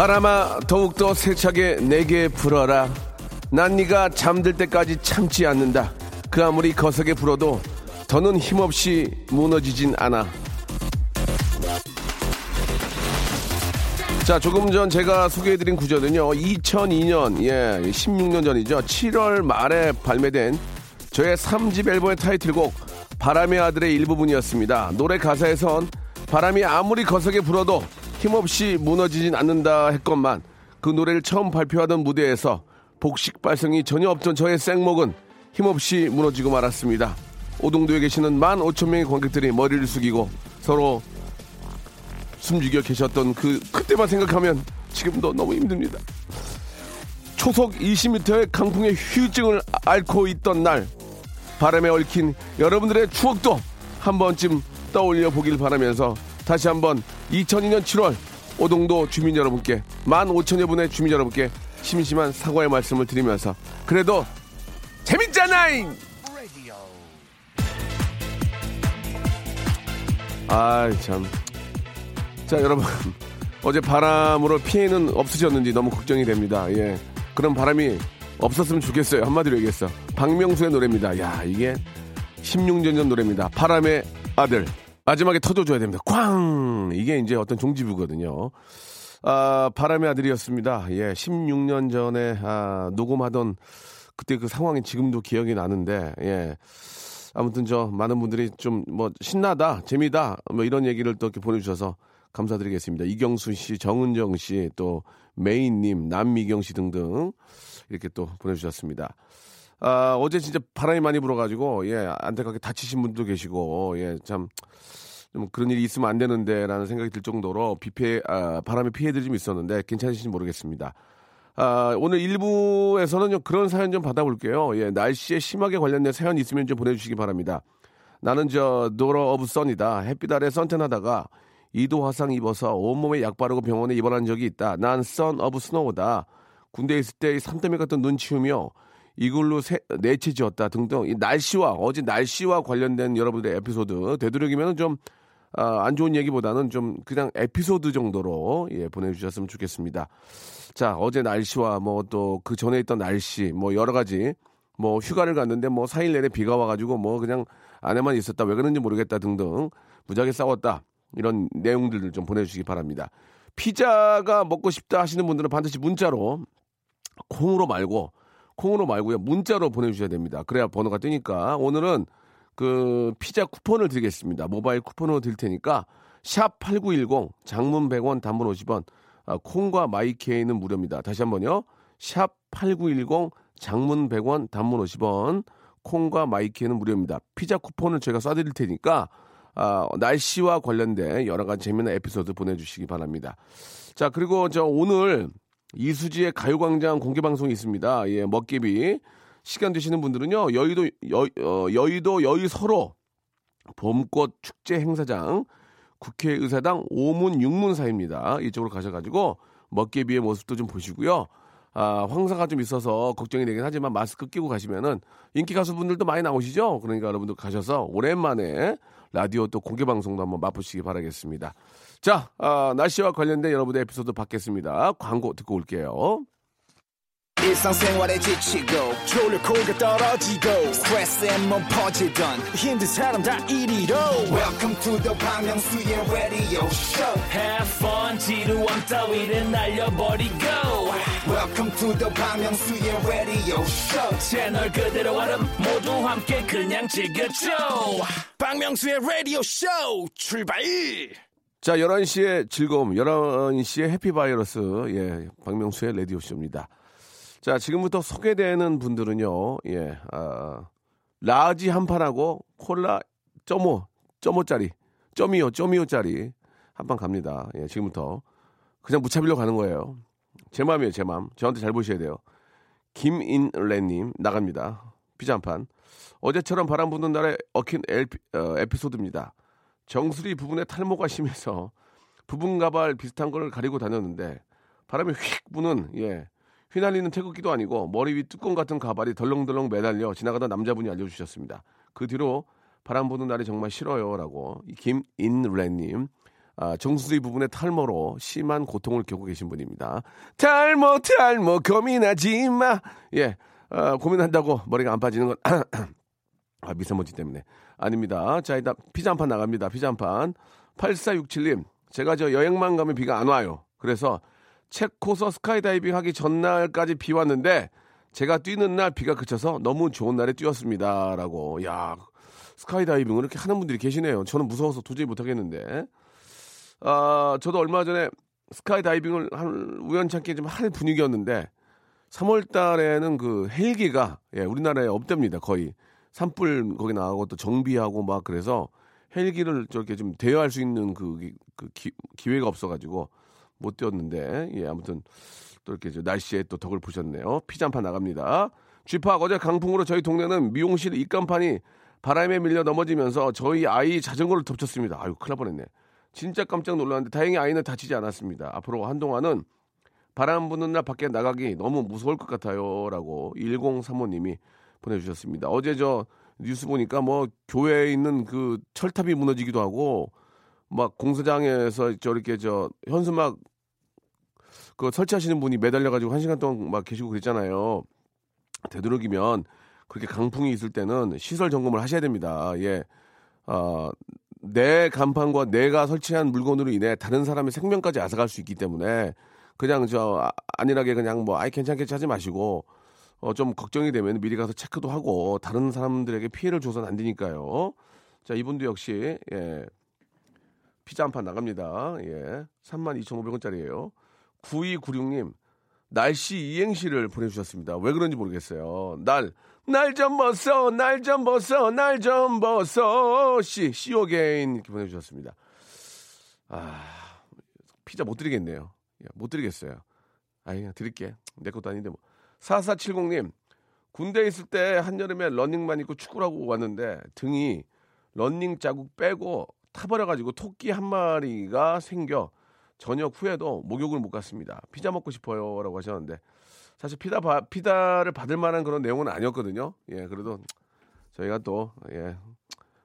바람아 더욱더 세차게 내게 불어라. 난 네가 잠들 때까지 참지 않는다. 그 아무리 거세게 불어도 더는 힘없이 무너지진 않아. 자 조금 전 제가 소개해드린 구절은요 2002년 예 16년 전이죠. 7월 말에 발매된 저의 3집 앨범의 타이틀곡 바람의 아들의 일부분이었습니다. 노래 가사에선 바람이 아무리 거세게 불어도 힘없이 무너지진 않는다 했건만 그 노래를 처음 발표하던 무대에서 복식 발성이 전혀 없던 저의 생목은 힘없이 무너지고 말았습니다. 오동도에 계시는 만 오천 명의 관객들이 머리를 숙이고 서로 숨죽여 계셨던 그 그때만 생각하면 지금도 너무 힘듭니다. 초속 20m의 강풍의 휴증을 앓고 있던 날 바람에 얽힌 여러분들의 추억도 한 번쯤 떠올려 보길 바라면서 다시 한번 2002년 7월 오동도 주민 여러분께 15,000여 분의 주민 여러분께 심심한 사과의 말씀을 드리면서 그래도 재밌잖아잉! 아이 참. 자 여러분 어제 바람으로 피해는 없으셨는지 너무 걱정이 됩니다. 예. 그런 바람이 없었으면 좋겠어요. 한마디로 얘기했어. 박명수의 노래입니다. 야 이게 16년 전 노래입니다. 바람의 아들. 마지막에 터져줘야 됩니다. 꽝! 이게 이제 어떤 종지부거든요. 아, 바람의 아들이었습니다. 예, 16년 전에, 아, 녹음하던 그때 그 상황이 지금도 기억이 나는데, 예. 아무튼 저 많은 분들이 좀 뭐 신나다, 재미다, 뭐 이런 얘기를 또 이렇게 보내주셔서 감사드리겠습니다. 이경수 씨, 정은정 씨, 또 메인님, 남미경 씨 등등 이렇게 또 보내주셨습니다. 아, 어제 진짜 바람이 많이 불어가지고, 예, 안타깝게 다치신 분도 계시고, 예, 참, 좀 그런 일이 있으면 안 되는데라는 생각이 들 정도로 비 피해, 아, 바람의 피해들이 좀 있었는데 괜찮으신지 모르겠습니다. 아, 오늘 1부에서는 좀 그런 사연 좀 받아볼게요. 예, 날씨에 심하게 관련된 사연 있으면 좀 보내주시기 바랍니다. 나는 저 Lord of Sun이다. 햇빛 아래 선탠 하다가 2도 화상 입어서 온몸에 약 바르고 병원에 입원한 적이 있다. 난 Son of Snow다. 군대에 있을 때 산더미 같은 눈 치우며 이걸로 세, 내치 지었다 등등 이 날씨와 어제 날씨와 관련된 여러분들의 에피소드 되도록이면 좀 아, 안 좋은 얘기보다는 좀 그냥 에피소드 정도로 예, 보내주셨으면 좋겠습니다. 자 어제 날씨와 뭐 또 그 전에 있던 날씨 뭐 여러 가지 뭐 휴가를 갔는데 뭐 4일 내내 비가 와가지고 뭐 그냥 안에만 있었다 왜 그런지 모르겠다 등등 무지하게 싸웠다 이런 내용들을 좀 보내주시기 바랍니다. 피자가 먹고 싶다 하시는 분들은 반드시 문자로 콩으로 말고 콩으로 말고요. 문자로 보내주셔야 됩니다. 그래야 번호가 뜨니까. 오늘은 그 피자 쿠폰을 드리겠습니다. 모바일 쿠폰으로 드릴 테니까 샵 8910 장문 100원 단문 50원 아, 콩과 마이케이는 무료입니다. 다시 한번요. 샵 8910 장문 100원 단문 50원 콩과 마이케이는 무료입니다. 피자 쿠폰을 제가 쏴드릴 테니까 아, 날씨와 관련된 여러 가지 재미난 에피소드 보내주시기 바랍니다. 자 그리고 저 오늘 이수지의 가요광장 공개 방송이 있습니다. 예, 먹개비 시간 되시는 분들은요 여의도 여, 어, 여의도 여의서로 봄꽃 축제 행사장 국회의사당 오문 육문사입니다. 이쪽으로 가셔가지고 먹개비의 모습도 좀 보시고요. 아, 황사가 좀 있어서 걱정이 되긴 하지만 마스크 끼고 가시면은 인기 가수분들도 많이 나오시죠? 그러니까 여러분들 가셔서 오랜만에 라디오 또 공개 방송도 한번 맛보시기 바라겠습니다. 자, 아, 날씨와 관련된 여러분의 에피소드 받겠습니다. 광고 듣고 올게요. 지치고, 떨어지고, 퍼지던, welcome to the Bang radio show Have fun 지루함 따위를 날려버리고 welcome to the Myung-soo's radio show 채널 그대로 얼음 모두 함께 그냥 즐겨줘 박명수의 라디오 쇼 출발! 자, 11시의 즐거움, 11시의 해피바이러스, 예, 박명수의 라디오쇼입니다. 자, 지금부터 소개되는 분들은요, 예, 아, large 한 판하고 콜라 점오, 점오짜리, 점이요, 점이요짜리 한 판 갑니다. 예, 지금부터 그냥 무차별로 가는 거예요. 제 마음이에요, 제 마음. 저한테 잘 보셔야 돼요. 김인래님 나갑니다. 피자 한 판. 어제처럼 바람 부는 날에 얽힌 엘피, 어, 에피소드입니다. 정수리 부분에 탈모가 심해서 부분 가발 비슷한 걸 가리고 다녔는데 바람이 휙 부는 예 휘날리는 태극기도 아니고 머리 위 뚜껑 같은 가발이 덜렁덜렁 매달려 지나가던 남자분이 알려주셨습니다. 그 뒤로 바람 부는 날이 정말 싫어요라고 김인래님 아, 정수리 부분의 탈모로 심한 고통을 겪고 계신 분입니다. 탈모 탈모 고민하지 마. 예, 아, 고민한다고 머리가 안 빠지는 건 아, 미세먼지 때문에 아닙니다. 자, 일단 피자 한 판 나갑니다. 피자 한 판. 8467님, 제가 저 여행만 가면 비가 안 와요. 그래서 체코서 스카이다이빙 하기 전날까지 비 왔는데 제가 뛰는 날 비가 그쳐서 너무 좋은 날에 뛰었습니다. 라고. 야, 스카이다이빙을 이렇게 하는 분들이 계시네요. 저는 무서워서 도저히 못 하겠는데. 아, 저도 얼마 전에 스카이 다이빙을 한 우연찮게 좀 할 분위기였는데 3월 달에는 그 헬기가 예, 우리나라에 없답니다. 거의. 산불 거기 나가고 또 정비하고 막 그래서 헬기를 저렇게 좀 대여할 수 있는 그, 그 기, 기회가 없어가지고 못 뛰었는데 예 아무튼 또 이렇게 저 날씨에 또 덕을 보셨네요. 피자 한 판 나갑니다. 쥐팍 어제 강풍으로 저희 동네는 미용실 입간판이 바람에 밀려 넘어지면서 저희 아이 자전거를 덮쳤습니다. 아유 큰일 날 뻔했네. 진짜 깜짝 놀랐는데 다행히 아이는 다치지 않았습니다. 앞으로 한동안은 바람 부는 날 밖에 나가기 너무 무서울 것 같아요라고 1035님이 보내주셨습니다. 어제 저 뉴스 보니까 뭐 교회에 있는 그 철탑이 무너지기도 하고 막 공사장에서 저렇게 저 현수막 그 설치하시는 분이 매달려가지고 한 시간 동안 막 계시고 그랬잖아요. 되도록이면 그렇게 강풍이 있을 때는 시설 점검을 하셔야 됩니다. 예. 아, 내 간판과 내가 설치한 물건으로 인해 다른 사람의 생명까지 앗아갈 수 있기 때문에 그냥 저 아, 안일하게 그냥 뭐 아이 괜찮겠지 하지 마시고 어, 좀 걱정이 되면 미리 가서 체크도 하고 다른 사람들에게 피해를 줘서는 안 되니까요. 자, 이분도 역시 예. 피자 한 판 나갑니다. 예. 32,500원짜리예요. 9296님. 날씨 이행시를 보내주셨습니다. 왜 그런지 모르겠어요. 날, 날 좀 벗어, 날 좀 벗어, 날 좀 벗어. 씨, 씨오게인 이렇게 보내주셨습니다. 아, 피자 못 드리겠네요. 예, 못 드리겠어요. 아이, 드릴게. 내 것도 아닌데 뭐. 4470님, 군대에 있을 때 한여름에 러닝만 입고 축구를 하고 왔는데 등이 러닝 자국 빼고 타버려가지고 토끼 한 마리가 생겨 전역 후에도 목욕을 못 갔습니다. 피자 먹고 싶어요. 라고 하셨는데 사실 피다, 바, 피다를 받을 만한 그런 내용은 아니었거든요. 예, 그래도 저희가 또, 예,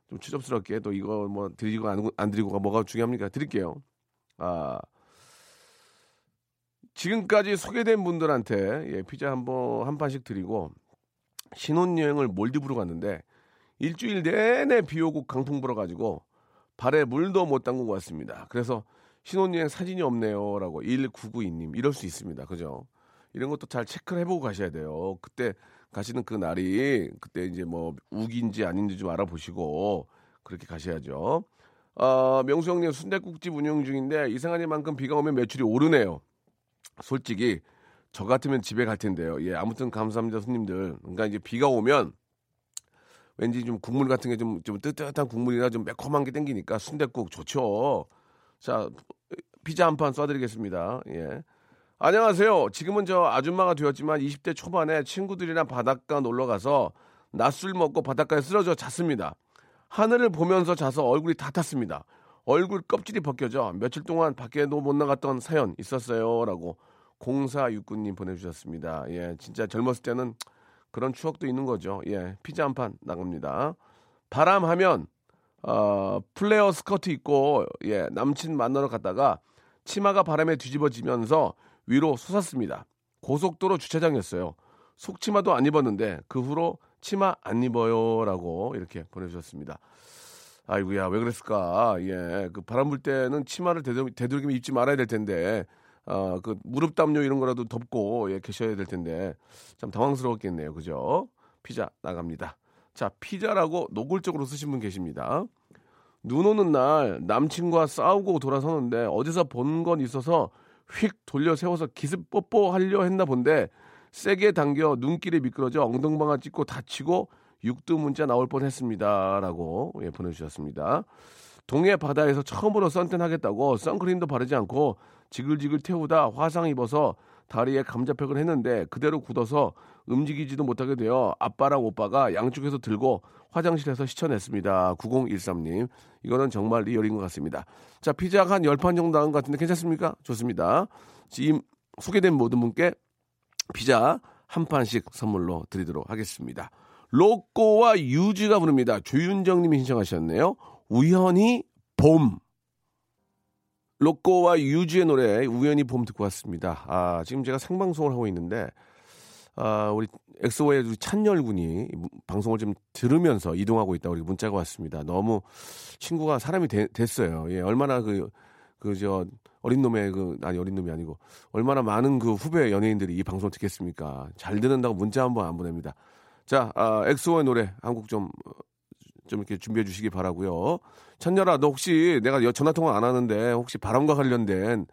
좀 추접스럽게 또 이거 뭐 드리고 안, 안 드리고가 뭐가 중요합니까? 드릴게요. 아, 지금까지 소개된 분들한테 예, 피자 한번 한 판씩 드리고 신혼여행을 몰디브로 갔는데 일주일 내내 비 오고 강풍 불어가지고 발에 물도 못 담그고 왔습니다. 그래서 신혼여행 사진이 없네요라고 1992님 이럴 수 있습니다. 그죠? 이런 것도 잘 체크를 해보고 가셔야 돼요. 그때 가시는 그 날이 그때 이제 뭐 우기인지 아닌지 좀 알아보시고 그렇게 가셔야죠. 어, 명수 형님 순대국집 운영 중인데 이상하니만큼 비가 오면 매출이 오르네요. 솔직히 저 같으면 집에 갈 텐데요. 예, 아무튼 감사합니다, 손님들. 그러니까 이제 비가 오면 왠지 좀 국물 같은 게 좀 좀 뜨뜻한 국물이나 좀 매콤한 게 땡기니까 순대국 좋죠. 자, 피자 한 판 쏴드리겠습니다. 예. 안녕하세요. 지금은 저 아줌마가 되었지만 20대 초반에 친구들이랑 바닷가 놀러 가서 낮술 먹고 바닷가에 쓰러져 잤습니다. 하늘을 보면서 자서 얼굴이 다 탔습니다. 얼굴 껍질이 벗겨져 며칠 동안 밖에도 못 나갔던 사연 있었어요라고 0469님 보내주셨습니다. 예, 진짜 젊었을 때는 그런 추억도 있는 거죠. 예, 피자 한 판 나갑니다. 바람하면 어, 플레어 스커트 입고 예, 남친 만나러 갔다가 치마가 바람에 뒤집어지면서 위로 솟았습니다. 고속도로 주차장이었어요. 속치마도 안 입었는데 그 후로 치마 안 입어요라고 이렇게 보내주셨습니다. 아이고야 왜 그랬을까? 예, 그 바람 불 때는 치마를 되도록이면 입지 말아야 될 텐데 어, 그 무릎 담요 이런 거라도 덮고 예, 계셔야 될 텐데 참 당황스러웠겠네요. 그죠? 피자 나갑니다. 자, 피자라고 노골적으로 쓰신 분 계십니다. 눈 오는 날 남친과 싸우고 돌아서는데 어디서 본 건 있어서 휙 돌려 세워서 기습 뽀뽀 하려 했나 본데 세게 당겨 눈길이 미끄러져 엉덩방아 찍고 다치고 육두 문자 나올 뻔했습니다라고 예, 보내주셨습니다. 동해 바다에서 처음으로 선탠 하겠다고 선크림도 바르지 않고 지글지글 태우다 화상 입어서 다리에 감자팩을 했는데 그대로 굳어서 움직이지도 못하게 되어 아빠랑 오빠가 양쪽에서 들고 화장실에서 시쳐냈습니다. 9013님. 이거는 정말 리얼인 것 같습니다. 자, 피자가 한 10판 정도 나온 것 같은데 괜찮습니까? 좋습니다. 지금 소개된 모든 분께 피자 한 판씩 선물로 드리도록 하겠습니다. 로꼬와 유지가 부릅니다. 조윤정 님이 신청하셨네요. 우연히 봄. 로꼬와 유지의 노래 우연히 봄 듣고 왔습니다. 아, 지금 제가 생방송을 하고 있는데 아, 우리 엑소의 우리 찬열 군이 방송을 좀 들으면서 이동하고 있다고 이렇게 문자가 왔습니다. 너무 친구가 사람이 되, 됐어요. 예, 얼마나 그, 그, 저, 어린 놈의 그, 아니, 어린 놈이 아니고, 얼마나 많은 그 후배 연예인들이 이 방송을 듣겠습니까? 잘 듣는다고 문자 한 번 안 보냅니다. 자, 아, 엑소의 노래 한 곡 좀, 좀 이렇게 준비해 주시기 바라고요 찬열아, 너 혹시 내가 전화 통화 안 하는데 혹시 바람과 관련된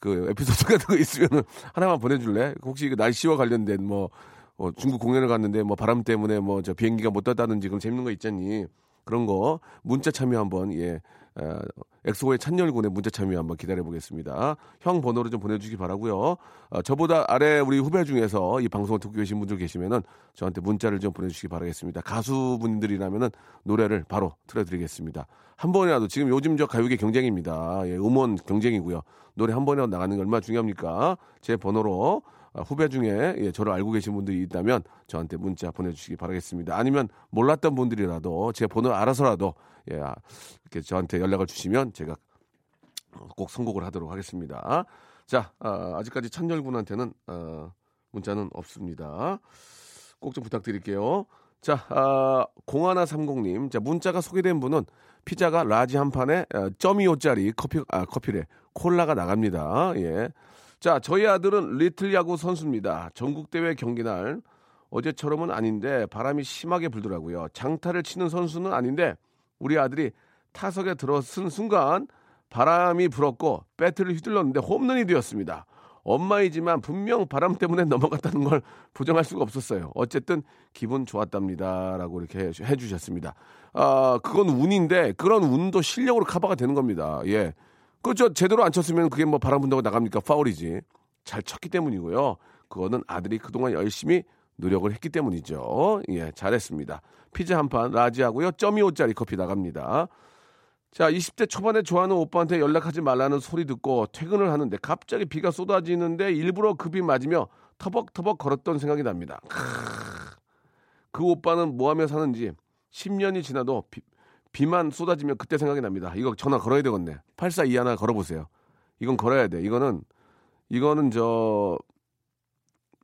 그 에피소드 같은 거 있으면 하나만 보내줄래? 혹시 그 날씨와 관련된 뭐 어, 중국 공연을 갔는데 뭐 바람 때문에 뭐 저 비행기가 못 떴다든지 그런 재밌는 거 있잖니. 그런 거 문자 참여 한번 예. 어, 엑소의 찬열군의 문자 참여 한번 기다려 보겠습니다. 형 번호로 좀 보내주시기 바라고요. 어, 저보다 아래 우리 후배 중에서 이 방송을 듣고 계신 분들 계시면은 저한테 문자를 좀 보내주시기 바라겠습니다. 가수분들이라면은 노래를 바로 틀어드리겠습니다. 한 번이라도 지금 요즘 저 가요계 경쟁입니다. 예, 음원 경쟁이고요. 노래 한 번이라도 나가는 게 얼마나 중요합니까? 제 번호로 아, 후배 중에 예, 저를 알고 계신 분들이 있다면 저한테 문자 보내주시기 바라겠습니다. 아니면 몰랐던 분들이라도 제 번호 알아서라도 예, 아, 이렇게 저한테 연락을 주시면 제가 꼭 선곡을 하도록 하겠습니다. 자, 아, 직까지 찬열군한테는 아, 문자는 없습니다. 꼭 좀 부탁드릴게요. 자, 아, 0130님. 자, 문자가 소개된 분은 피자가 라지 한 판에 어, 점이오짜리 커피, 아, 커피래. 콜라가 나갑니다. 예. 자, 저희 아들은 리틀 야구 선수입니다. 전국대회 경기날 어제처럼은 아닌데 바람이 심하게 불더라고요. 장타를 치는 선수는 아닌데 우리 아들이 타석에 들어선 순간 바람이 불었고 배트를 휘둘렀는데 홈런이 되었습니다. 엄마이지만 분명 바람 때문에 넘어갔다는 걸 부정할 수가 없었어요. 어쨌든 기분 좋았답니다라고 이렇게 해주셨습니다. 아 그건 운인데 그런 운도 실력으로 커버가 되는 겁니다. 예, 그저 제대로 안 쳤으면 그게 뭐 바람 분다고 나갑니까? 파울이지. 잘 쳤기 때문이고요. 그거는 아들이 그동안 열심히 노력을 했기 때문이죠. 예, 잘했습니다. 피자 한 판 라지하고요. 점이 5짜리 커피 나갑니다. 자, 20대 초반에 좋아하는 오빠한테 연락하지 말라는 소리 듣고 퇴근을 하는데 갑자기 비가 쏟아지는데 일부러 급이 맞으며 터벅터벅 걸었던 생각이 납니다. 크으, 그 오빠는 뭐 하며 사는지 10년이 지나도 비, 비만 쏟아지면 그때 생각이 납니다. 이거 전화 걸어야 되겠네. 842 하나 걸어보세요. 이건 걸어야 돼. 이거는, 이거는 저,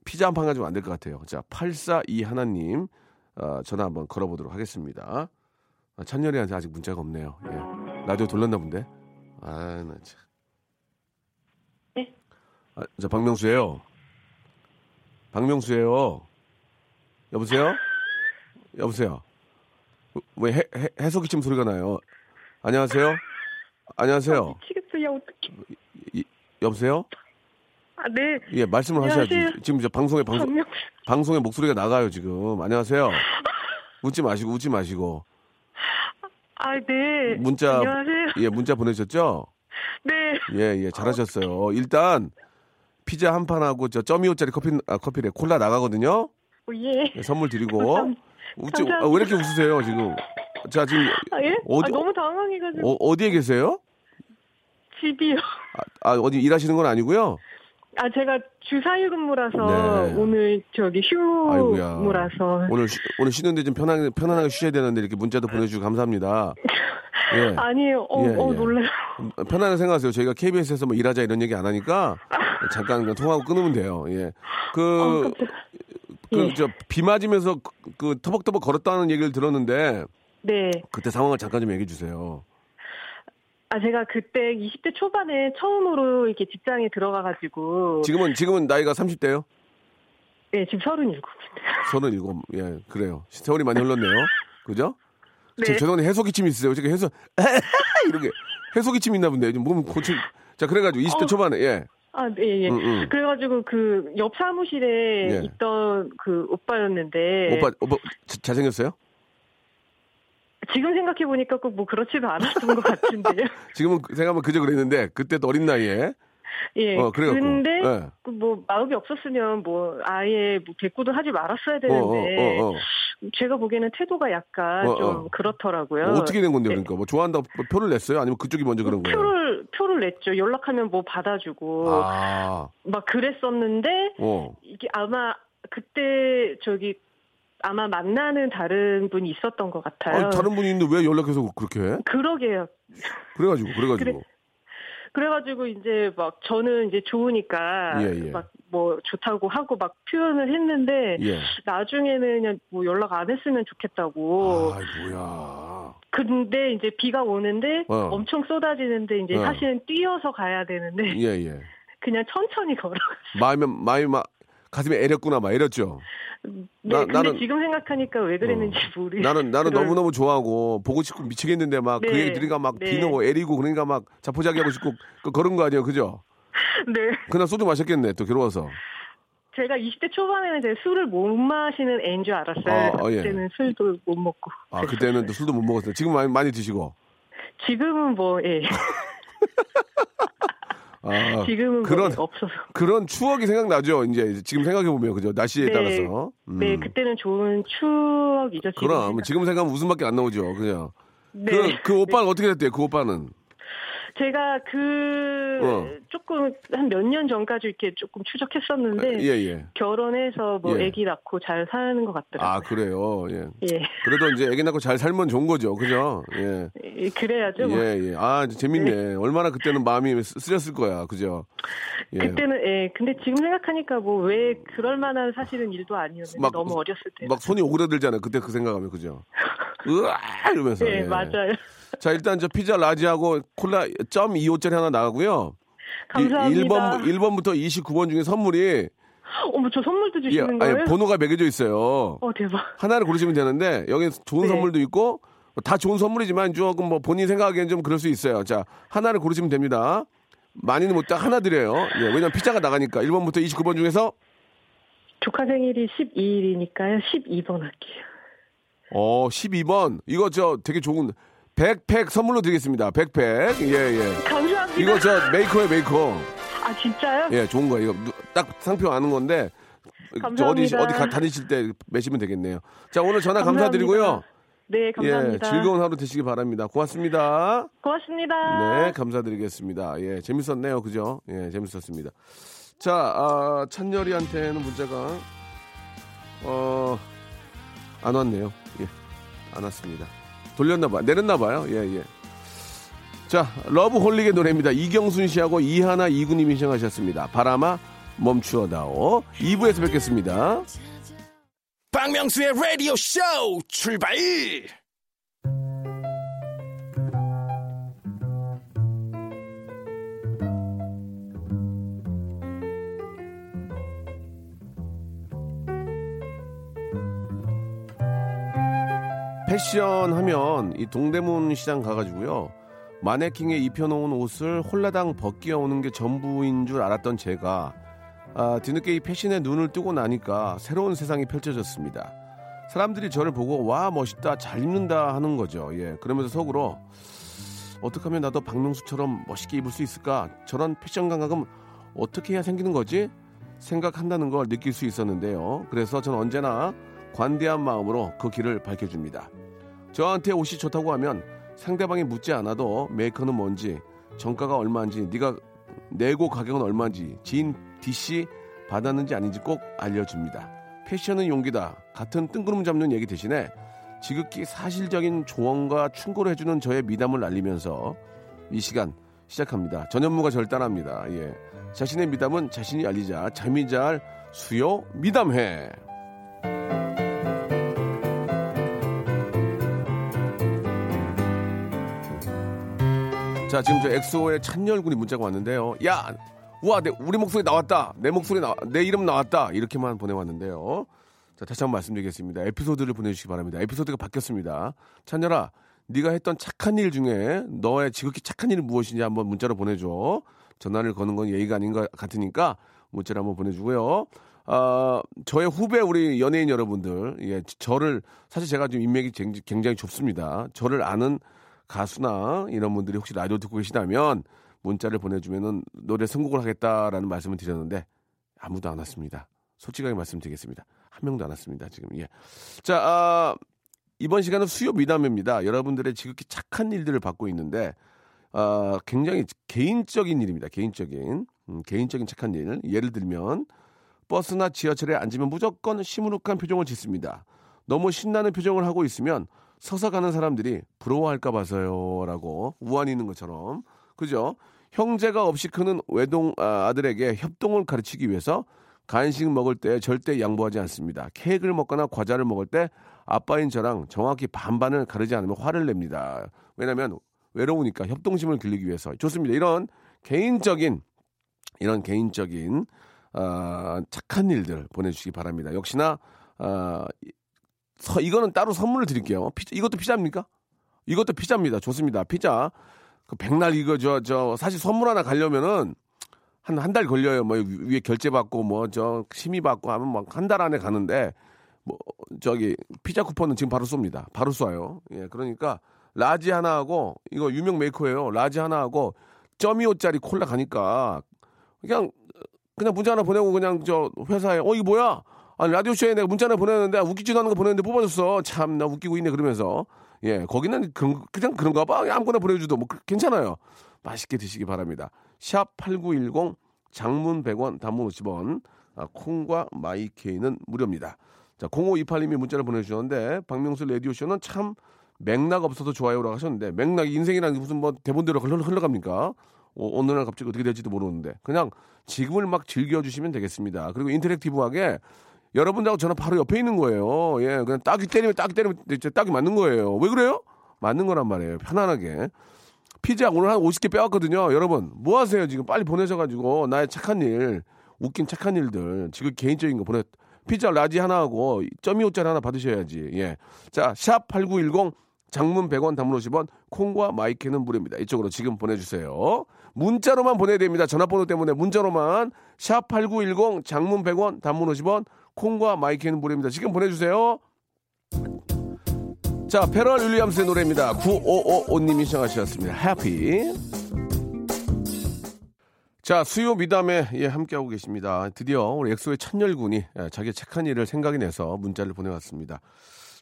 피자 한 판 가지고 안 될 것 같아요. 자, 842 하나님, 어, 전화 한번 걸어보도록 하겠습니다. 아, 찬열이한테 아직 문자가 없네요. 예. 라디오 돌렸나 본데? 아, 나 참. 네. 아, 저 박명수예요. 박명수예요. 여보세요? 여보세요? 왜 해, 해, 해석기침 소리가 나요? 안녕하세요? 안녕하세요? 미치겠어요, 어떡해. 이, 여보세요? 아, 네. 예, 말씀을 하셔야지. 안녕하세요. 지금 저 방송에 방송 방송에 목소리가 나가요, 지금. 안녕하세요. 웃지 마시고 웃지 마시고. 아, 네. 문자 안녕하세요. 예, 문자 보내셨죠? 네. 예, 예, 잘하셨어요. 일단 피자 한 판하고 저 점이오짜리 커피 아, 커피래 콜라 나가거든요. 오, 예. 예, 선물 드리고. 웃지. 아, 왜 이렇게 웃으세요, 지금? 자, 지금 아, 예? 어디- 아, 너무 당황해가지고. 어, 어디에 계세요? 집이요. 아, 아, 어디 일하시는 건 아니고요. 아, 제가 주사일 근무라서 네. 오늘 저기. 휴무라서. 오늘 쉬, 오늘 쉬는데 좀 편하게 편안하게 쉬셔야 되는데 이렇게 문자도 보내주고 감사합니다. 예. 아니에요. 어, 예, 어, 예. 놀래요. 편안하게 생각하세요. 저희가 KBS에서 뭐 일하자 이런 얘기 안 하니까 잠깐 통화하고 끊으면 돼요. 예. 어, 그, 깜짝이야. 그, 예. 저, 비 맞으면서 그, 그 터벅터벅 걸었다는 얘기를 들었는데 네. 그때 상황을 잠깐 좀 얘기해 주세요. 아, 제가 그때 20대 초반에 처음으로 이렇게 직장에 들어가 가지고. 지금은, 지금은 나이가 30대요? 네, 지금 37. 37. 예, 그래요. 세월이 많이 흘렀네요. 그죠? 네. 저, 죄송한데 해소기침 있으세요? 제가 해소, 이렇게 해소기침 있나 본데. 요즘 몸 고칠. 자, 그래가지고 20대 어. 초반에, 예. 아, 네, 예. 응, 응. 그래가지고 그 옆 사무실에 예. 있던 그 오빠였는데. 오빠, 오빠, 자- 잘생겼어요? 지금 생각해 보니까 꼭 뭐 그렇지도 않았던 것 같은데요. 지금은 생각하면 그저 그랬는데 그때도 어린 나이에 예. 어, 그래갖고. 근데 예. 그뭐 마음이 없었으면 뭐 아예 뭐 대꾸도 하지 말았어야 어, 되는데 어, 어, 어. 제가 보기에는 태도가 약간 어, 좀 어. 그렇더라고요. 어, 어떻게 된 건데 네. 그러니까 뭐 좋아한다고 표를 냈어요? 아니면 그쪽이 먼저 그런 거예요? 표를 표를 냈죠. 연락하면 뭐 받아주고 아, 막 그랬었는데 어. 이게 아마 그때 저기 아마 만나는 다른 분이 있었던 것 같아요. 아니, 다른 분이 있는데 왜 연락해서 그렇게 해? 그러게요. 그래가지고 그래가지고 그래. 그래가지고 이제 막 저는 이제 좋으니까 예, 예. 막뭐 좋다고 하고 막 표현을 했는데 예. 나중에는 그냥 뭐 연락 안 했으면 좋겠다고. 아 뭐야? 근데 이제 비가 오는데 어. 엄청 쏟아지는데 이제 어. 사실은 뛰어서 가야 되는데 예 예. 그냥 천천히 걸어. 마음에 마음이 막 가슴에 애렸구나 막 애렸죠. 네, 나- 근데 나는- 지금 생각하니까 왜 그랬는지 모르겠어요. 나는 나는 너무 너무 좋아하고 보고 싶고 미치겠는데 막그 네. 얘기 들으니까 막 네. 비누고 애리고 그러니까 막 자포자기 하고 싶고 그 그런 거 아니에요, 그죠? 네. 그날 소주 마셨겠네 또 괴로워서. 제가 20대 초반에는 이제 술을 못 마시는 애인 줄 알았어요. 아, 아, 예. 그때는 술도 못 먹고. 아 그때는 또 술도 못 먹었어요. 지금 많이 많이 드시고. 지금은 뭐, 예. 아 지금은 그런 뭐 없어서. 그런 추억이 생각나죠. 이제 지금 생각해 보면 그죠? 날씨에 네. 따라서. 음. 네, 그때는 좋은 추억이죠. 지금 그럼 생각- 지금 생각하면 웃음밖에 안 나오죠. 그죠? 네. 그, 그 오빠는 어떻게 됐대요? 그 오빠는. 제가 그 어. 조금 한 몇 년 전까지 이렇게 조금 추적했었는데 예, 예. 결혼해서 뭐 예. 아기 낳고 잘 사는 것 같더라고요. 아, 그래요. 예. 예. 그래도 이제 애기 낳고 잘 살면 좋은 거죠. 그죠? 예. 예, 그래야죠. 뭐. 예, 예. 아, 재밌네. 얼마나 그때는 마음이 쓰- 쓰렸을 거야. 그죠? 예. 그때는 예. 근데 지금 생각하니까 뭐 왜 그럴 만한 사실은 일도 아니었는데 막- 너무 어렸을 때. 막 손이 오그라들잖아요. 그때 그 생각하면. 그죠? 으아! 이러면서. 네, 예. 맞아요. 자, 일단 저 피자 라지하고 콜라 점 25짜리 하나 나가고요. 감사합니다. 1번, 1번부터 29번 중에 선물이 어머 저 선물도 예, 주시는 거예요? 아니, 번호가 매겨져 있어요. 어 대박. 하나를 고르시면 되는데 여기 좋은 네. 선물도 있고 다 좋은 선물이지만 조금 뭐 본인 생각하기엔 좀 그럴 수 있어요. 자 하나를 고르시면 됩니다. 많이는 못 딱 하나 드려요. 예, 왜냐면 피자가 나가니까 1번부터 29번 중에서 조카 생일이 12일이니까요. 12번 할게요. 어 12번 이거 저 되게 좋은 백팩 선물로 드리겠습니다. 백팩 예 예. 감사합니다. 이거 저 메이커에 메이커 아 진짜요? 예 좋은 거예요. 이거 누- 딱 상표 아는 건데 저 어디 감사합니다. 어디 가, 다니실 때 매시면 되겠네요. 자 오늘 전화 감사합니다. 감사드리고요. 네 감사합니다. 예 즐거운 하루 되시기 바랍니다. 고맙습니다. 고맙습니다. 네, 감사드리겠습니다. 예, 재밌었네요. 그죠? 예, 재밌었습니다. 자, 아, 찬열이한테는 문자가, 어, 안 왔네요. 예, 안 왔습니다. 돌렸나봐요. 내렸나 봐요. 예, 예. 자, 러브홀릭의 노래입니다. 이경순 씨하고 이하나 이구님이 신청하셨습니다. 바람아, 멈추어다오. 2부에서 뵙겠습니다. 박명수의 라디오 쇼 출발 패션 하면 이 동대문 시장 가가지고요. 마네킹에 입혀놓은 옷을 홀라당 벗겨오는 게 전부인 줄 알았던 제가 아, 뒤늦게 이 패션에 눈을 뜨고 나니까 새로운 세상이 펼쳐졌습니다. 사람들이 저를 보고 와 멋있다 잘 입는다 하는 거죠. 예, 그러면서 속으로 어떻게 하면 나도 박명수처럼 멋있게 입을 수 있을까? 저런 패션 감각은 어떻게 해야 생기는 거지? 생각한다는 걸 느낄 수 있었는데요. 그래서 저는 언제나 관대한 마음으로 그 길을 밝혀줍니다. 저한테 옷이 좋다고 하면 상대방이 묻지 않아도 메이커는 뭔지, 정가가 얼마인지, 네가 내고 가격은 얼마인지, 지인 DC 받았는지 아닌지 꼭 알려줍니다. 패션은 용기다. 같은 뜬구름 잡는 얘기 대신에 지극히 사실적인 조언과 충고를 해주는 저의 미담을 알리면서 이 시간 시작합니다. 전현무가 절단합니다. 예. 자신의 미담은 자신이 알리자. 잠이 잘 수요 미담회. 자, 지금 저 엑소의 찬열군이 문자가 왔는데요. 야, 우와, 내, 우리 목소리 나왔다. 내 목소리 나, 내 이름 나왔다. 이렇게만 보내왔는데요. 자, 다시 한번 말씀드리겠습니다. 에피소드를 보내주시기 바랍니다. 에피소드가 바뀌었습니다. 찬열아, 네가 했던 착한 일 중에 너의 지극히 착한 일은 무엇인지 한번 문자로 보내줘. 전화를 거는 건 예의가 아닌 것 같으니까 문자를 한번 보내주고요. 아, 저의 후배 우리 연예인 여러분들, 예, 저를, 사실 제가 좀 인맥이 굉장히, 굉장히 좁습니다. 저를 아는 가수나 이런 분들이 혹시 라디오 듣고 계시다면 문자를 보내주면은 노래 선곡을 하겠다라는 말씀을 드렸는데 아무도 안 왔습니다. 솔직하게 말씀드리겠습니다. 한 명도 안 왔습니다. 지금, 예. 자, 아, 이번 시간은 수요 미담입니다. 여러분들의 지극히 착한 일들을 받고 있는데, 아, 굉장히 개인적인 일입니다. 개인적인. 음, 개인적인 착한 일. 예를 들면, 버스나 지하철에 앉으면 무조건 시무룩한 표정을 짓습니다. 너무 신나는 표정을 하고 있으면 서서 가는 사람들이 부러워할까 봐서요. 라고 우환이 있는 것처럼. 그죠? 형제가 없이 크는 외동 아, 아들에게 협동을 가르치기 위해서 간식 먹을 때 절대 양보하지 않습니다. 케이크를 먹거나 과자를 먹을 때 아빠인 저랑 정확히 반반을 가르지 않으면 화를 냅니다. 왜냐하면 외로우니까 협동심을 길리기 위해서 좋습니다. 이런 개인적인 이런 개인적인 어, 착한 일들 보내주시기 바랍니다. 역시나 어, 서, 이거는 따로 선물을 드릴게요. 피자, 이것도 피자입니까? 이것도 피자입니다. 좋습니다. 피자. 그 백날 이거 저 저 사실 선물 하나 가려면은 한 한 달 걸려요. 뭐 위에 결제 받고 뭐 저 심의 받고 하면 막 한 달 안에 가는데 뭐 저기 피자 쿠폰은 지금 바로 쏩니다. 바로 쏴요. 예, 그러니까 라지 하나 하고 이거 유명 메이커예요. 라지 하나 하고 점이오짜리 콜라 가니까 그냥 그냥 문자 하나 보내고 그냥 저 회사에 어 이거 뭐야? 아니 라디오 쇼에 내가 문자 하나 보냈는데 웃기지도 않은 거 보냈는데 뽑아줬어. 참 나 웃기고 있네 그러면서 예 거기는 그런, 그냥 그런가 봐. 아무거나 보내줘도 뭐 괜찮아요. 맛있게 드시기 바랍니다. 샵 8910 장문 100원 단문 50원 아, 콩과 마이케이는 무료입니다. 자 0528님이 문자를 보내주셨는데 박명수 라디오쇼는 참 맥락 없어서 좋아요라고 하셨는데 맥락이 인생이라는 게 무슨 뭐 대본대로 흘러, 흘러갑니까? 오, 어느 날 갑자기 어떻게 될지도 모르는데 그냥 지금을 막 즐겨주시면 되겠습니다. 그리고 인터랙티브하게 여러분들하고 저는 바로 옆에 있는 거예요. 예, 그냥 딱이 때리면 딱이 때리면 딱이 맞는 거예요. 왜 그래요? 맞는 거란 말이에요. 편안하게. 피자 오늘 한 50개 빼왔거든요. 여러분, 뭐 하세요? 지금 빨리 보내셔가지고, 나의 착한 일, 웃긴 착한 일들, 지금 개인적인 거 보내, 피자 라지 하나 하고, 점이 5짜리 하나 받으셔야지. 예. 자, 샵 8910, 장문 100원, 단문 50원, 콩과 마이K는 무료입니다. 이쪽으로 지금 보내주세요. 문자로만 보내야 됩니다. 전화번호 때문에 문자로만, 샵 8910, 장문 100원, 단문 50원, 콩과 마이크는 무료입니다. 지금 보내주세요. 자, 페럴 윌리엄스의 노래입니다. 9555님이 시청하셨습니다. 해피. 자, 수요 미담에 예, 함께하고 계십니다. 드디어 우리 엑소의 천열군이 예, 자기 착한 일을 생각이 내서 문자를 보내왔습니다.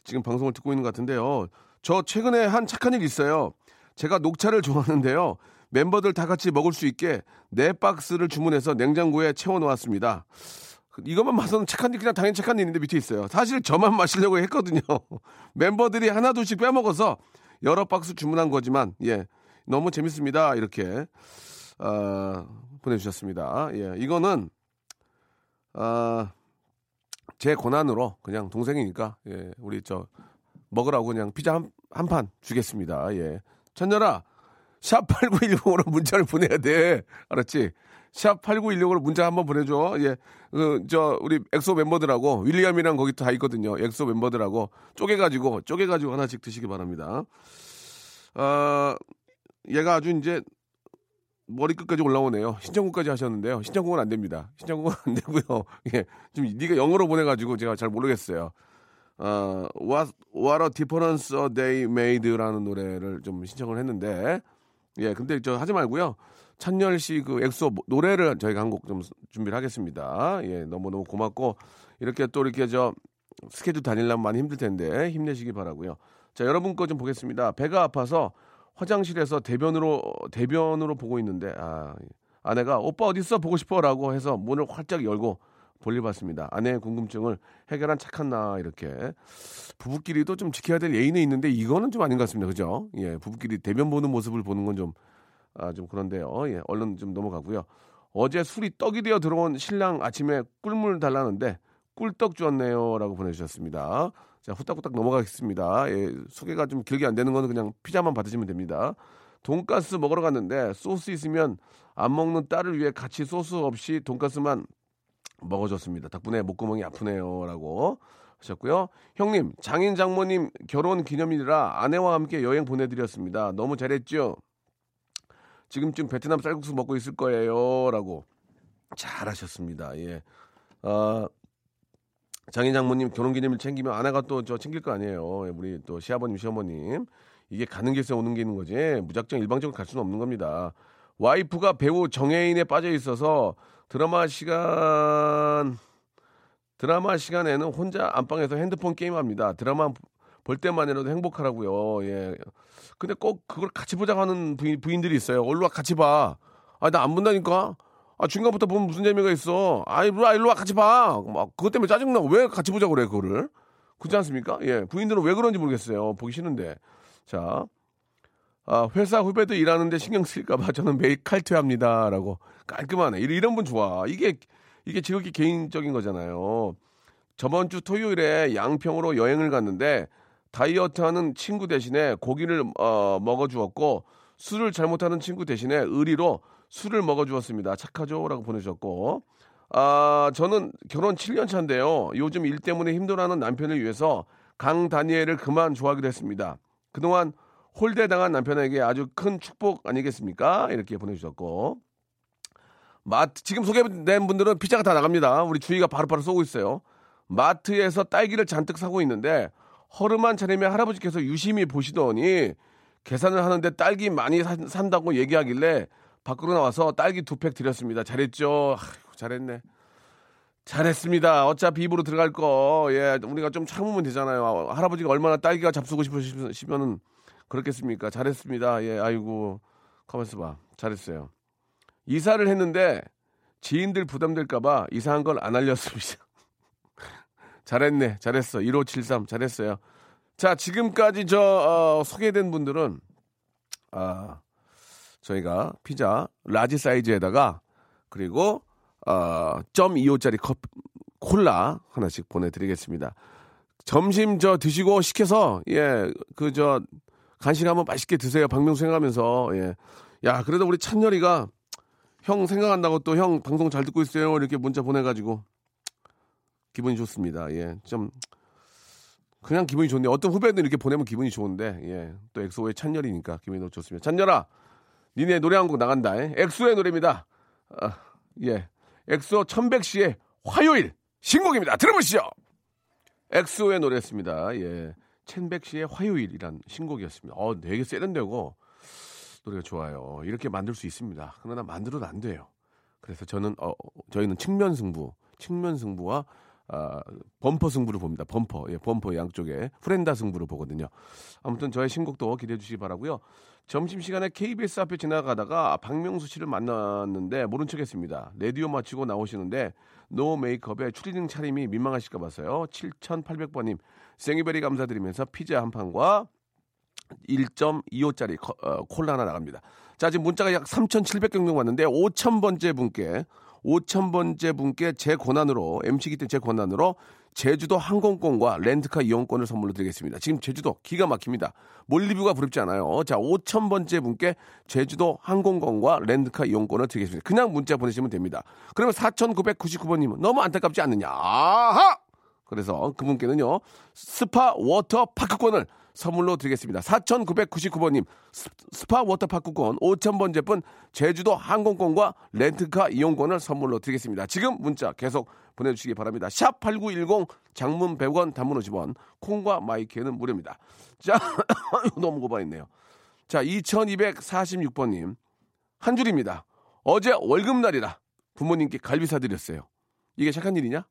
지금 방송을 듣고 있는 것 같은데요. 저 최근에 한 착한 일 있어요. 제가 녹차를 좋아하는데요. 멤버들 다 같이 먹을 수 있게 네 박스를 주문해서 냉장고에 채워놓았습니다. 이것만 봐서는 착한 일, 그냥 당연히 착한 일인데 밑에 있어요. 사실 저만 마시려고 했거든요. 멤버들이 하나, 둘씩 빼먹어서 여러 박스 주문한 거지만, 예. 너무 재밌습니다. 이렇게, 어, 보내주셨습니다. 예. 이거는, 아, 제 권한으로 그냥 동생이니까, 예. 우리 저, 먹으라고 그냥 피자 한, 한판 주겠습니다. 예. 찬열아, 샵 8910으로 문자를 보내야 돼. 알았지? 샵 8916으로 문자 한번 보내줘. 예. 그, 저, 우리 엑소 멤버들하고, 윌리엄이랑 거기 다 있거든요. 엑소 멤버들하고 쪼개가지고, 쪼개가지고 하나씩 드시기 바랍니다. 아, 얘가 아주 이제 머리끝까지 올라오네요. 신청곡까지 하셨는데요. 신청곡은 안 됩니다. 신청곡은 안 되고요. 예. 좀 네가 영어로 보내가지고 제가 잘 모르겠어요. 어, what, what a difference a day made라는 노래를 좀 신청을 했는데, 예, 근데 저 하지 말고요. 찬열 씨 그 엑소 노래를 저희가 한 곡 좀 준비를 하겠습니다. 예, 너무너무 고맙고 이렇게 또 이렇게 저 스케줄 다니려면 많이 힘들 텐데 힘내시기 바라고요. 자, 여러분 거 좀 보겠습니다. 배가 아파서 화장실에서 대변으로 대변으로 보고 있는데 아, 아내가 오빠 어디 있어 보고 싶어라고 해서 문을 활짝 열고 볼일 봤습니다. 아내의 궁금증을 해결한 착한 나 이렇게 부부끼리도 좀 지켜야 될 예의는 있는데 이거는 좀 아닌 것 같습니다. 그죠? 예, 부부끼리 대변 보는 모습을 보는 건 좀 아, 좀 그런데요. 예, 얼른 좀 넘어가고요. 어제 술이 떡이 되어 들어온 신랑 아침에 꿀물 달라는데 꿀떡 주었네요라고 보내주셨습니다. 자, 후딱후딱 넘어가겠습니다. 예, 소개가 좀 길게 안 되는 거는 그냥 피자만 받으시면 됩니다. 돈가스 먹으러 갔는데 소스 있으면 안 먹는 딸을 위해 같이 소스 없이 돈가스만 먹어줬습니다. 덕분에 목구멍이 아프네요라고 하셨고요. 형님, 장인 장모님 결혼 기념일이라 아내와 함께 여행 보내드렸습니다. 너무 잘했죠? 지금쯤 베트남 쌀국수 먹고 있을 거예요. 라고. 잘하셨습니다. 예. 어, 장인 장모님 결혼기념일 챙기면 아내가 또 저 챙길 거 아니에요. 우리 또 시아버님, 시어머님. 이게 가는 길에 오는 게 있는 거지. 무작정 일방적으로 갈 수는 없는 겁니다. 와이프가 배우 정혜인에 빠져 있어서 드라마 시간 드라마 시간에는 혼자 안방에서 핸드폰 게임합니다. 드라마 볼 때만 해도 행복하라고요. 예. 근데 꼭 그걸 같이 보자고 하는 부인, 부인들이 있어요. 얼로 와 같이 봐. 아, 나 안 본다니까? 아, 중간부터 보면 무슨 재미가 있어. 아, 일로 와, 일로 와, 같이 봐. 막, 그것 때문에 짜증나고 왜 같이 보자고 그래, 그거를. 그렇지 않습니까? 예. 부인들은 왜 그런지 모르겠어요. 보기 싫은데. 자. 아, 회사 후배도 일하는데 신경 쓸까봐 저는 매일 칼퇴합니다. 라고. 깔끔하네. 이런 분 좋아. 이게, 이게 지극히 개인적인 거잖아요. 저번 주 토요일에 양평으로 여행을 갔는데 다이어트 하는 친구 대신에 고기를 어, 먹어주었고 술을 잘못하는 친구 대신에 의리로 술을 먹어주었습니다. 착하죠? 라고 보내주셨고 아, 저는 결혼 7년 차인데요. 요즘 일 때문에 힘들어하는 남편을 위해서 강 다니엘을 그만 좋아하기로 했습니다. 그동안 홀대당한 남편에게 아주 큰 축복 아니겠습니까? 이렇게 보내주셨고 마트 지금 소개된 분들은 피자가 다 나갑니다. 우리 주희가 바로 바로 쏘고 있어요. 마트에서 딸기를 잔뜩 사고 있는데 허름한 차림에 할아버지께서 유심히 보시더니 계산을 하는데 딸기 많이 사, 산다고 얘기하길래 밖으로 나와서 딸기 두 팩 드렸습니다. 잘했죠? 아이고, 잘했네. 잘했습니다. 어차피 입으로 들어갈 거, 예, 우리가 좀 참으면 되잖아요. 할아버지가 얼마나 딸기가 잡수고 싶으시면은 그렇겠습니까? 잘했습니다. 예, 아이고, 가만있어 봐. 잘했어요. 이사를 했는데 지인들 부담될까봐 이사한 걸 안 알렸습니다. 잘했네. 잘했어. 1573 잘했어요. 자, 지금까지 저 어, 소개된 분들은 아, 저희가 피자 라지 사이즈에다가 그리고 어, 0.25짜리 컵 콜라 하나씩 보내드리겠습니다. 점심 저 드시고 시켜서 예 그 저 간식 한번 맛있게 드세요. 박명수 생각하면서 예. 야 그래도 우리 찬열이가 형 생각한다고 또 형 방송 잘 듣고 있어요. 이렇게 문자 보내가지고 기분이 좋습니다. 예, 좀 그냥 기분이 좋네요. 어떤 후배들 이렇게 보내면 기분이 좋은데 예, 또 엑소의 찬열이니까 기분이 너무 좋습니다. 찬열아, 니네 노래 한 곡 나간다. 예? 엑소의 노래입니다. 아, 예, 엑소 첸백시의 화요일 신곡입니다. 들어보시죠. 엑소의 노래였습니다. 예, 첸백시의 화요일이란 신곡이었습니다. 어, 되게 세련되고 노래가 좋아요. 이렇게 만들 수 있습니다. 그러나 만들어도 안 돼요. 그래서 저는 어, 저희는 측면 승부, 측면 승부와 아, 범퍼 승부를 봅니다. 범퍼, 예, 범퍼 양쪽에 펜더 승부를 보거든요. 아무튼 저의 신곡도 기대해 주시기 바라고요. 점심 시간에 KBS 앞에 지나가다가 박명수 씨를 만났는데 모른 척했습니다. 레디오 마치고 나오시는데 no makeup에 추리닝 차림이 민망하실까 봐서요. 7,800번님 생이베리 감사드리면서 피자 한 판과 1.25짜리 어, 콜라 하나 나갑니다. 자, 지금 문자가 약 3,700개 정도 왔는데 5,000번째 분께 5,000번째 분께 제 권한으로 MC기 때 제 권한으로 제주도 항공권과 렌트카 이용권을 선물로 드리겠습니다. 지금 제주도 기가 막힙니다. 몰리뷰가 부럽지 않아요. 자, 5,000번째 분께 제주도 항공권과 렌트카 이용권을 드리겠습니다. 그냥 문자 보내시면 됩니다. 그러면 4,999번님은 너무 안타깝지 않느냐? 아하! 그래서 그분께는요, 스파 워터 파크권을 선물로 드리겠습니다. 4,999번님, 스파 워터파크권 5,000번째 분 제주도 항공권과 렌트카 이용권을 선물로 드리겠습니다. 지금 문자 계속 보내주시기 바랍니다. 샵8910 장문 100원 단문 50원 콩과 마이K는 무료입니다. 자, 너무 오바했네요. 자, 2246번님. 한 줄입니다. 어제 월급날이라 부모님께 갈비 사드렸어요. 이게 착한 일이냐?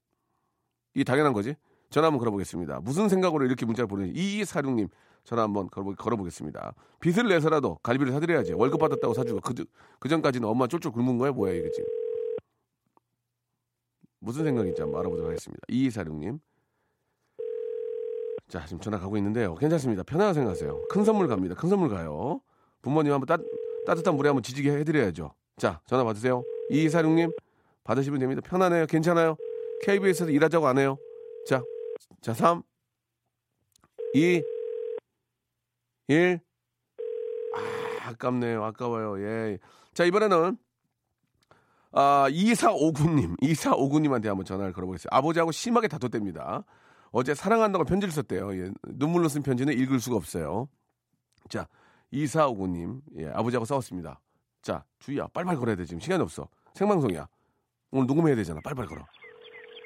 이게 당연한 거지? 전화 한번 걸어보겠습니다. 무슨 생각으로 이렇게 문자를 보내는지 2246님 전화 한번 걸어보, 걸어보 겠습니다. 빚을 내서라도 갈비를 사드려야지. 월급 받았다고 사주고 그, 그 전까지는 엄마 쫄쫄 굶은 거야 뭐야 이거지. 무슨 생각인지 한번 알아보도록 하겠습니다. 2246님. 자, 지금 전화 가고 있는데요. 괜찮습니다. 편하게 생각하세요. 큰 선물 갑니다. 큰 선물 가요. 부모님 한번 따, 따뜻한 물에 한번 지지게 해드려야죠. 자, 전화 받으세요. 2246님. 받으시면 됩니다. 편하네요. 괜찮아요. KBS에서 일하자고 안 해요. 자, 자, 3, 2, 1. 아, 아깝네요. 아까워요. 예. 자, 이번에는 아, 2459님, 2459님한테 한번 전화를 걸어보겠습니다. 아버지하고 심하게 다퉜답니다. 어제 사랑한다고 편지를 썼대요. 예, 눈물로 쓴 편지는 읽을 수가 없어요. 자, 2459님, 예, 아버지하고 싸웠습니다. 자, 주희야, 빨리빨리 걸어야 돼. 지금 시간이 없어. 생방송이야. 오늘 녹음해야 되잖아. 빨리빨리 걸어.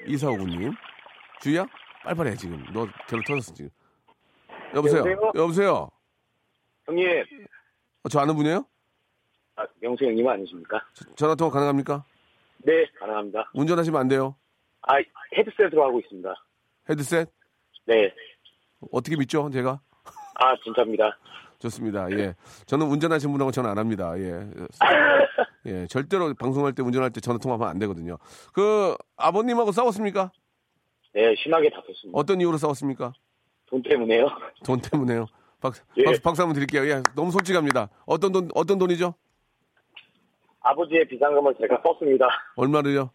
이사오구님. 주희야? 빨리빨리 해, 지금. 너 결혼 터졌어, 지금. 여보세요? 여보세요? 여보세요? 형님, 어, 저 아는 분이에요? 아, 명수 형님 아니십니까? 전화 통화 가능합니까? 네, 가능합니다. 운전하시면 안 돼요. 아, 헤드셋으로 하고 있습니다. 헤드셋? 네. 어떻게 믿죠, 제가? 아, 진짜입니다. 좋습니다. 예. 저는 운전하시는 분하고 전화 안 합니다. 예. 예. 절대로 방송할 때 운전할 때 전화 통화하면 안 되거든요. 그 아버님하고 싸웠습니까? 네, 심하게 다퉜습니다. 어떤 이유로 싸웠습니까? 돈 때문에요. 돈 때문에요. 박, 예. 박수, 박수 한번 드릴게요. 예. 너무 솔직합니다. 어떤 돈, 어떤 돈이죠? 아버지의 비상금을 제가 썼습니다. 얼마를요?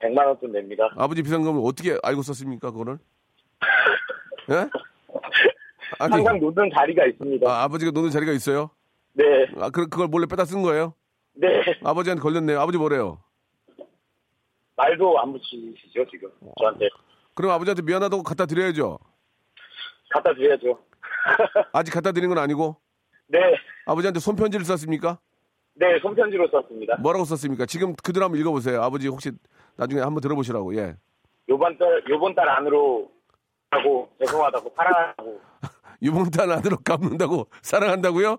100만 원쯤 냅니다. 아버지 비상금을 어떻게 알고 썼습니까, 그거를? 예? 아니, 항상 놓는 자리가 있습니다. 아, 아버지가 노는 자리가 있어요? 네, 아, 그, 그걸 몰래 빼다 쓴 거예요? 네. 아버지한테 걸렸네요. 아버지 뭐래요? 말도 안 붙이시죠, 지금. 저한테. 그럼 아버지한테 미안하다고 갖다 드려야죠. 갖다 드려야죠. 아직 갖다 드린 건 아니고? 네, 아버지한테 손편지를 썼습니까? 네, 손편지로 썼습니다. 뭐라고 썼습니까? 지금 그대로 한번 읽어보세요. 아버지 혹시 나중에 한번 들어보시라고. 예. 요번 달, 요번 달 안으로 하고, 죄송하다고, 사랑하고. 이번 달 안으로 갚는다고 사랑한다고요?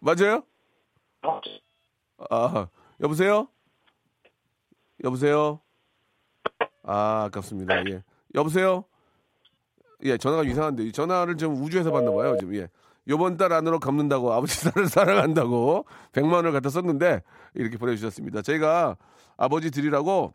맞아요? 아 여보세요? 여보세요? 아 아깝습니다. 예. 여보세요? 예 전화가 이상한데 이 전화를 좀 우주에서 받나 봐요 지금 예. 요번 달 안으로 갚는다고 아버지 딸을 사랑한다고 100만 원을 갖다 썼는데 이렇게 보내 주셨습니다. 저희가 아버지 드리라고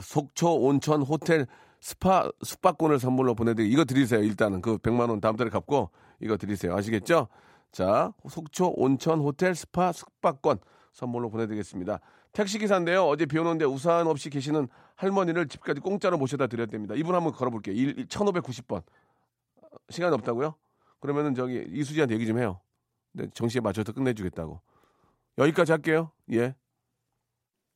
속초 온천 호텔 스파 숙박권을 선물로 보내드리 이거 드리세요 일단은 그 100만 원 다음 달에 갚고 이거 드리세요 아시겠죠? 자 속초 온천 호텔 스파 숙박권 선물로 보내드리겠습니다. 택시 기사인데요 어제 비 오는데 우산 없이 계시는 할머니를 집까지 공짜로 모셔다 드렸답니다. 이분 한번 걸어볼게요. 1, 1590번 시간 없다고요? 그러면은 저기 이수지한테 얘기 좀 해요. 네, 정시에 맞춰서 끝내주겠다고. 여기까지 할게요. 예.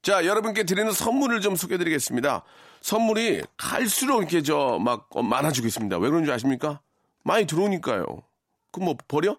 자, 여러분께 드리는 선물을 좀 소개해드리겠습니다. 선물이 갈수록 이렇게 저 막 많아지고 있습니다. 왜 그런지 아십니까? 많이 들어오니까요. 그럼 뭐 버려?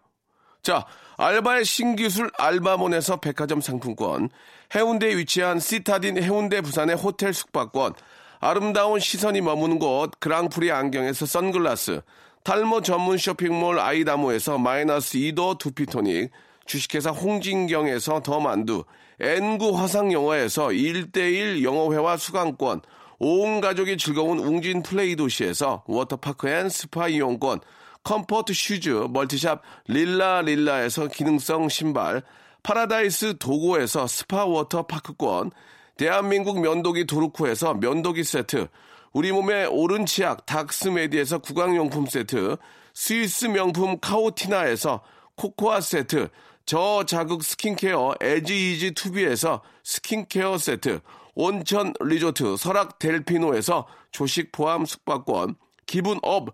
자, 알바의 신기술 알바몬에서 백화점 상품권, 해운대에 위치한 시타딘 해운대 부산의 호텔 숙박권, 아름다운 시선이 머무는 곳 그랑프리 안경에서 선글라스, 탈모 전문 쇼핑몰 아이다모에서 마이너스 2도 두피토닉, 주식회사 홍진경에서 더 만두, 엔구 화상영어에서 1대1 영어회화 수강권, 온 가족이 즐거운 웅진 플레이 도시에서 워터파크 and 스파 이용권, 컴포트 슈즈 멀티샵 릴라 릴라에서 기능성 신발, 파라다이스 도고에서 스파 워터 파크권, 대한민국 면도기 도루코에서 면도기 세트, 우리 몸의 옳은 치약 닥스메디에서 구강용품 세트, 스위스 명품 카오티나에서 코코아 세트, 저자극 스킨케어 에지이지 투비에서 스킨케어 세트, 온천 리조트 설악 델피노에서 조식 포함 숙박권, 기분 up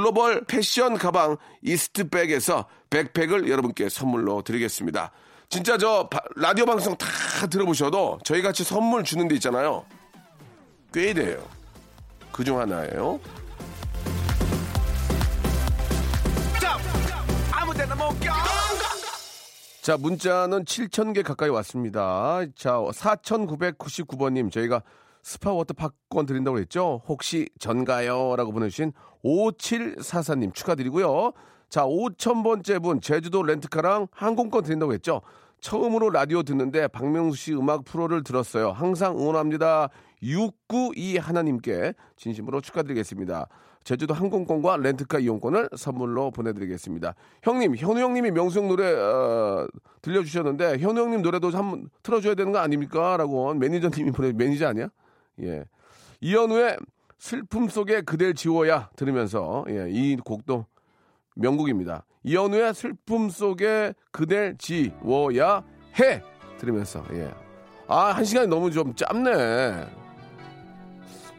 글로벌 패션 가방 이스트백에서 백팩을 여러분께 선물로 드리겠습니다. 진짜 저 바- 라디오 방송 다 들어보셔도 저희 같이 선물 주는 데 있잖아요. 꽤 돼요. 그 중 하나예요. 자, 문자는 7,000개 가까이 왔습니다. 자, 4,999번님, 저희가 스파 워터파크권 드린다고 했죠? 혹시 전가요? 라고 보내주신 5744님 축하드리고요. 자, 5,000번째 분, 제주도 렌트카랑 항공권 드린다고 했죠? 처음으로 라디오 듣는데 박명수 씨 음악 프로를 들었어요. 항상 응원합니다. 6921님께 진심으로 축하드리겠습니다. 제주도 항공권과 렌트카 이용권을 선물로 보내드리겠습니다. 형님, 현우 형님이 명수 형 노래 어, 들려주셨는데 현우 형님 노래도 한번 틀어줘야 되는 거 아닙니까? 라고 매니저님이 보내 매니저 아니야? 예. 이현우의 슬픔 속에 그댈 지워야 들으면서 예, 이 곡도 명곡입니다. 이현우의 슬픔 속에 그댈 지워야 해 들으면서 예. 아, 한 시간이 너무 좀 짧네.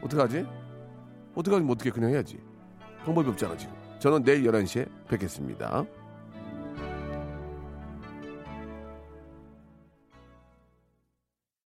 어떡하지? 어떡하지? 뭐 어떻게 그냥 해야지. 방법이 없잖아, 지금. 저는 내일 11시에 뵙겠습니다.